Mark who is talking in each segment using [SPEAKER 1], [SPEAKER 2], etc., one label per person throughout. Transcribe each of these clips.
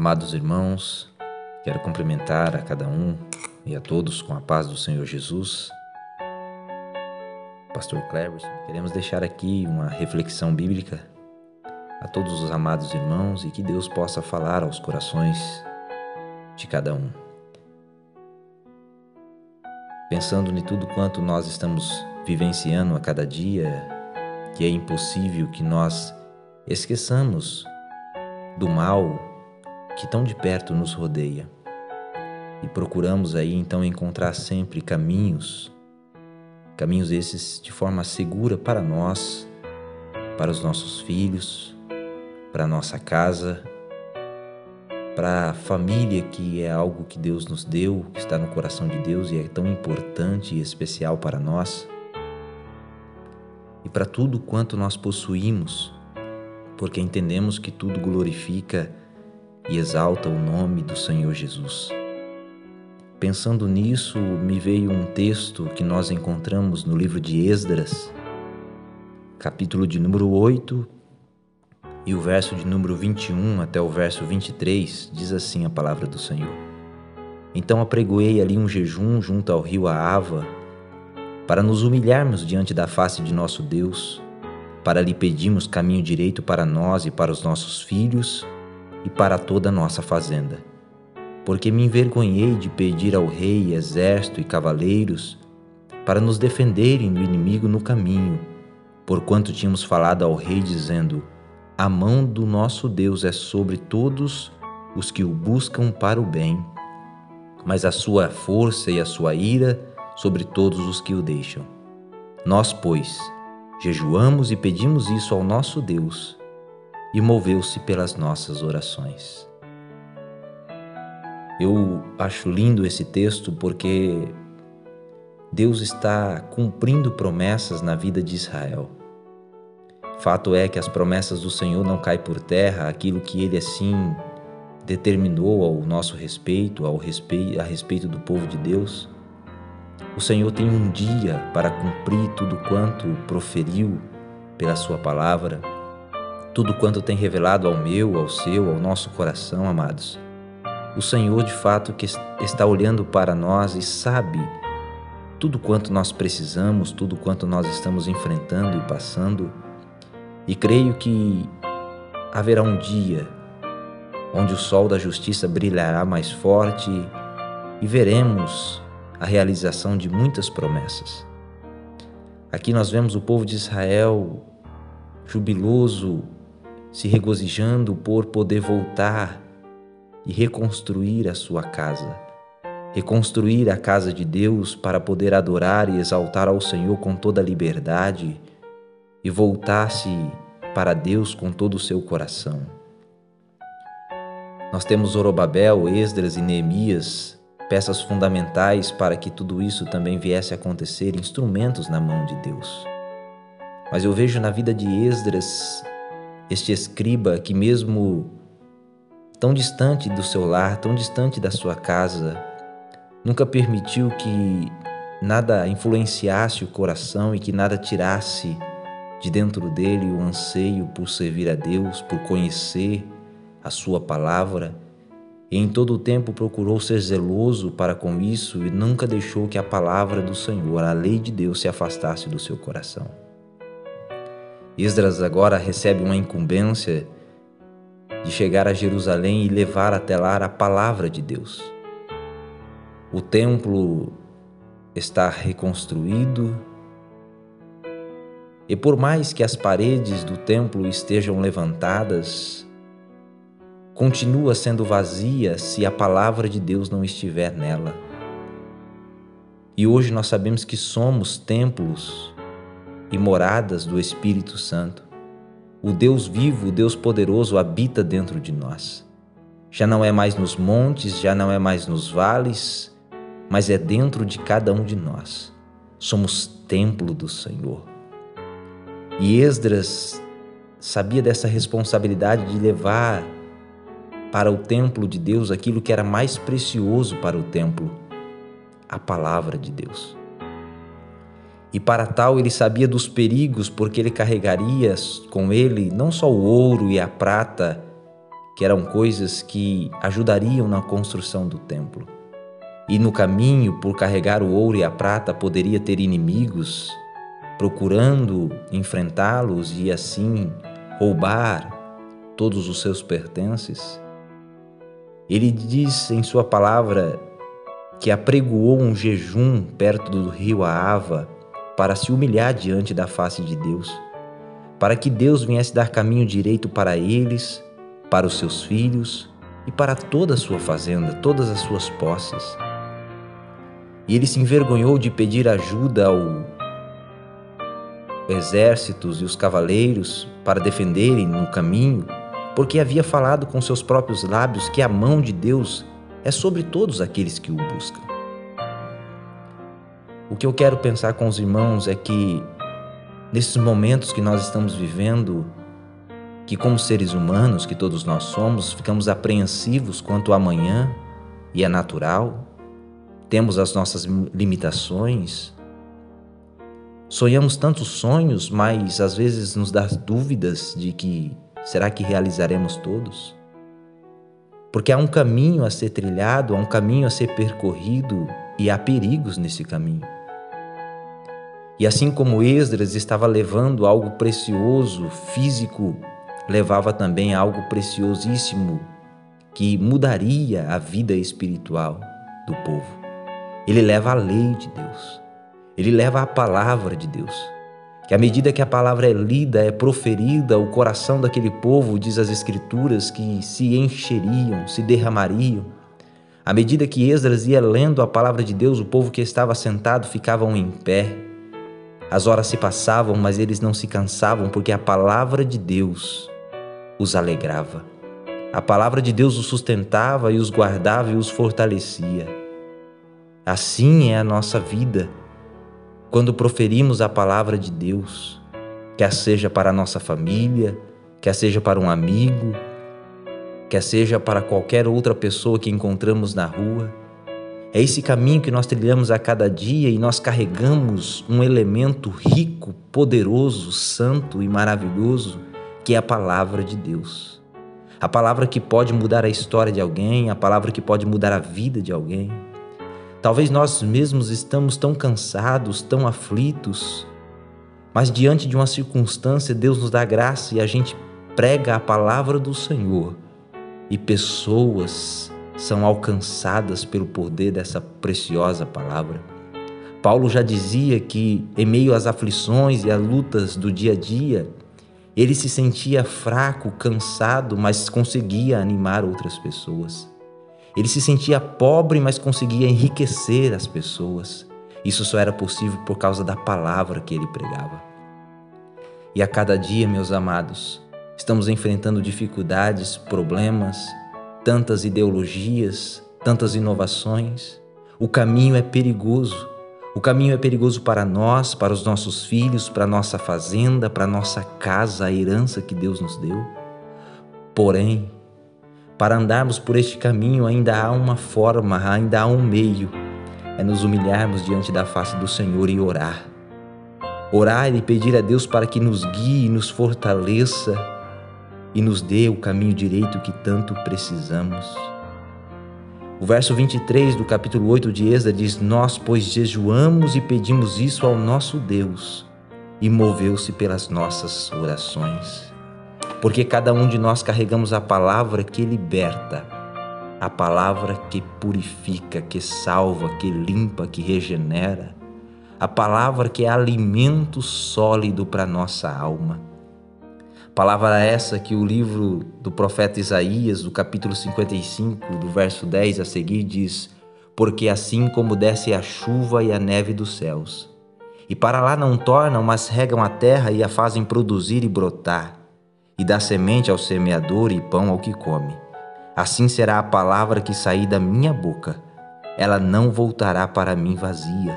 [SPEAKER 1] Amados irmãos, quero cumprimentar a cada um e a todos com a paz do Senhor Jesus. Pastor Cleverson, queremos deixar aqui uma reflexão bíblica a todos os amados irmãos e que Deus possa falar aos corações de cada um. Pensando em tudo quanto nós estamos vivenciando a cada dia, que é impossível que nós esqueçamos do mal que tão de perto nos rodeia. E procuramos aí então encontrar sempre caminhos, caminhos esses de forma segura para nós, para os nossos filhos, para a nossa casa, para a família, que é algo que Deus nos deu, que está no coração de Deus e é tão importante e especial para nós, e para tudo quanto nós possuímos, porque entendemos que tudo glorifica e exalta o nome do Senhor Jesus. Pensando nisso, me veio um texto que nós encontramos no livro de Esdras, capítulo de número 8, e o verso de número 21 até o verso 23, diz assim a palavra do Senhor. Então apregoei ali um jejum junto ao rio Aava, para nos humilharmos diante da face de nosso Deus, para lhe pedirmos caminho direito para nós e para os nossos filhos e para toda nossa fazenda. Porque me envergonhei de pedir ao rei exército e cavaleiros para nos defenderem do inimigo no caminho, porquanto tínhamos falado ao rei dizendo: A mão do nosso Deus é sobre todos os que o buscam para o bem, mas a sua força e a sua ira sobre todos os que o deixam. Nós, pois, jejuamos e pedimos isso ao nosso Deus e moveu-se pelas nossas orações. Eu acho lindo esse texto porque Deus está cumprindo promessas na vida de Israel. Fato é que as promessas do Senhor não caem por terra, aquilo que ele assim determinou ao nosso respeito, ao respeito, a respeito do povo de Deus. O Senhor tem um dia para cumprir tudo quanto proferiu pela sua palavra tudo quanto tem revelado ao meu, ao seu, ao nosso coração, amados. O Senhor, de fato, que está olhando para nós e sabe tudo quanto nós precisamos, tudo quanto nós estamos enfrentando e passando. E creio que haverá um dia onde o sol da justiça brilhará mais forte e veremos a realização de muitas promessas. Aqui nós vemos o povo de Israel jubiloso se regozijando por poder voltar e reconstruir a sua casa, reconstruir a casa de Deus para poder adorar e exaltar ao Senhor com toda a liberdade e voltar-se para Deus com todo o seu coração. Nós temos Zorobabel, Esdras e Neemias, peças fundamentais para que tudo isso também viesse a acontecer, instrumentos na mão de Deus. Mas eu vejo na vida de Esdras este escriba que, mesmo tão distante do seu lar, tão distante da sua casa, nunca permitiu que nada influenciasse o coração e que nada tirasse de dentro dele o anseio por servir a Deus, por conhecer a Sua palavra. E em todo o tempo procurou ser zeloso para com isso e nunca deixou que a palavra do Senhor, a lei de Deus, se afastasse do seu coração. Esdras agora recebe uma incumbência de chegar a Jerusalém e levar até lá a palavra de Deus. O templo está reconstruído e por mais que as paredes do templo estejam levantadas, continua sendo vazia se a palavra de Deus não estiver nela. E hoje nós sabemos que somos templos e moradas do Espírito Santo. O Deus vivo, o Deus poderoso habita dentro de nós. Já não é mais nos montes, já não é mais nos vales, mas é dentro de cada um de nós. Somos templo do Senhor. E Esdras sabia dessa responsabilidade de levar para o templo de Deus aquilo que era mais precioso para o templo, a palavra de Deus. E para tal ele sabia dos perigos, porque ele carregaria com ele não só o ouro e a prata que eram coisas que ajudariam na construção do templo. E no caminho, por carregar o ouro e a prata, poderia ter inimigos procurando enfrentá-los e assim roubar todos os seus pertences. Ele diz em sua palavra que apregoou um jejum perto do rio Aava para se humilhar diante da face de Deus, para que Deus viesse dar caminho direito para eles, para os seus filhos e para toda a sua fazenda, todas as suas posses. E ele se envergonhou de pedir ajuda ao exércitos e os cavaleiros para defenderem no caminho, porque havia falado com seus próprios lábios que a mão de Deus é sobre todos aqueles que o buscam. O que eu quero pensar com os irmãos é que, nesses momentos que nós estamos vivendo, que como seres humanos, que todos nós somos, ficamos apreensivos quanto ao amanhã, e é natural, temos as nossas limitações, sonhamos tantos sonhos, mas às vezes nos dá dúvidas de que será que realizaremos todos? Porque há um caminho a ser trilhado, há um caminho a ser percorrido e há perigos nesse caminho. E assim como Esdras estava levando algo precioso, físico, levava também algo preciosíssimo que mudaria a vida espiritual do povo. Ele leva a lei de Deus. Ele leva a palavra de Deus que à medida que a palavra é lida, é proferida, o coração daquele povo, diz as Escrituras, que se encheriam, se derramariam. À medida que Esdras ia lendo a palavra de Deus, o povo que estava sentado ficavam em pé. As horas se passavam, mas eles não se cansavam, porque a palavra de Deus os alegrava. A palavra de Deus os sustentava e os guardava e os fortalecia. Assim é a nossa vida quando proferimos a palavra de Deus, quer seja para a nossa família, quer seja para um amigo, quer seja para qualquer outra pessoa que encontramos na rua, é esse caminho que nós trilhamos a cada dia e nós carregamos um elemento rico, poderoso, santo e maravilhoso, que é a palavra de Deus. A palavra que pode mudar a história de alguém, a palavra que pode mudar a vida de alguém. Talvez nós mesmos estamos tão cansados, tão aflitos, mas diante de uma circunstância, Deus nos dá graça e a gente prega a palavra do Senhor e pessoas são alcançadas pelo poder dessa preciosa palavra. Paulo já dizia que, em meio às aflições e às lutas do dia a dia, ele se sentia fraco, cansado, mas conseguia animar outras pessoas. Ele se sentia pobre, mas conseguia enriquecer as pessoas. Isso só era possível por causa da palavra que ele pregava. E a cada dia, meus amados, estamos enfrentando dificuldades, problemas, tantas ideologias, tantas inovações. O caminho é perigoso. O caminho é perigoso para nós, para os nossos filhos, para nossa fazenda, para nossa casa, a herança que Deus nos deu. Porém, para andarmos por este caminho, ainda há uma forma, ainda há um meio. É nos humilharmos diante da face do Senhor e orar. Orar e pedir a Deus para que nos guie, nos fortaleça e nos dê o caminho direito que tanto precisamos. O verso 23 do capítulo 8 de Êxodo diz: Nós, pois, jejuamos e pedimos isso ao nosso Deus, e moveu-se pelas nossas orações porque cada um de nós carregamos a palavra que liberta, a palavra que purifica, que salva, que limpa, que regenera, a palavra que é alimento sólido para nossa alma. Palavra essa que o livro do profeta Isaías, do capítulo 55, do verso 10 a seguir, diz: Porque assim como desce a chuva e a neve dos céus, e para lá não tornam, mas regam a terra e a fazem produzir e brotar, e dá semente ao semeador e pão ao que come. Assim será a palavra que sair da minha boca. Ela não voltará para mim vazia.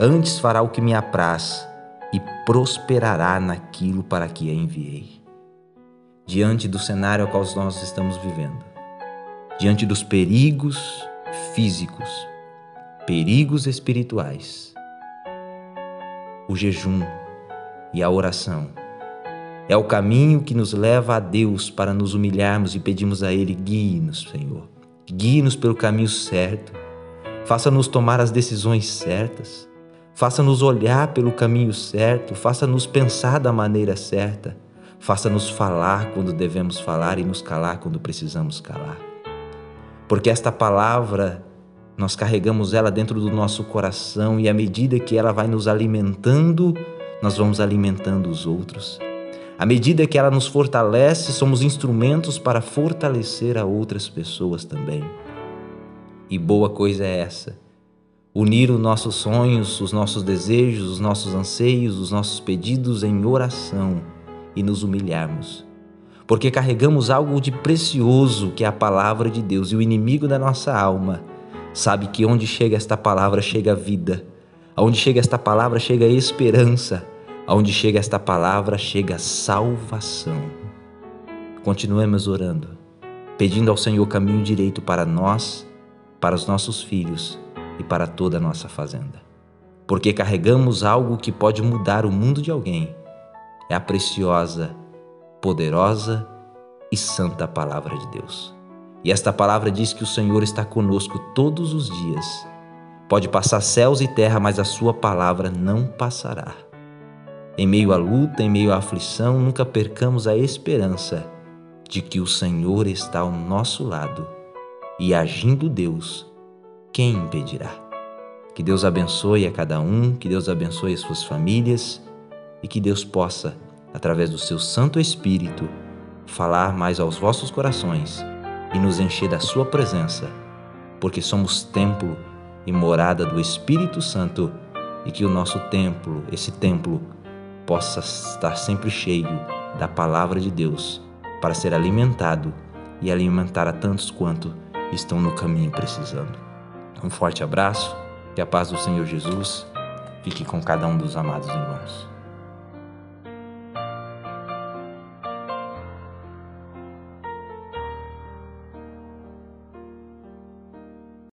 [SPEAKER 1] Antes fará o que me apraz e prosperará naquilo para que a enviei. Diante do cenário ao qual nós estamos vivendo, diante dos perigos físicos, perigos espirituais, o jejum e a oração É o caminho que nos leva a Deus para nos humilharmos e pedimos a Ele: guie-nos, Senhor. Guie-nos pelo caminho certo. Faça-nos tomar as decisões certas. Faça-nos olhar pelo caminho certo. Faça-nos pensar da maneira certa. Faça-nos falar quando devemos falar e nos calar quando precisamos calar. Porque esta palavra, nós carregamos ela dentro do nosso coração e à medida que ela vai nos alimentando, nós vamos alimentando os outros. À medida que ela nos fortalece, somos instrumentos para fortalecer a outras pessoas também. E boa coisa é essa: unir os nossos sonhos, os nossos desejos, os nossos anseios, os nossos pedidos em oração e nos humilharmos. Porque carregamos algo de precioso que é a palavra de Deus e o inimigo da nossa alma sabe que onde chega esta palavra chega vida, aonde chega esta palavra chega esperança Aonde chega esta palavra, chega salvação. Continuemos orando, pedindo ao Senhor caminho direito para nós, para os nossos filhos e para toda a nossa fazenda. Porque carregamos algo que pode mudar o mundo de alguém. É a preciosa, poderosa e santa palavra de Deus. E esta palavra diz que o Senhor está conosco todos os dias. Pode passar céus e terra, mas a sua palavra não passará. Em meio à luta, em meio à aflição, nunca percamos a esperança de que o Senhor está ao nosso lado e agindo Deus, quem impedirá? Que Deus abençoe a cada um, que Deus abençoe as suas famílias e que Deus possa, através do seu Santo Espírito, falar mais aos vossos corações e nos encher da sua presença, porque somos templo e morada do Espírito Santo e que o nosso templo, esse templo, possa estar sempre cheio da palavra de Deus para ser alimentado e alimentar a tantos quanto estão no caminho precisando. Um forte abraço, que a paz do Senhor Jesus fique com cada um dos amados irmãos.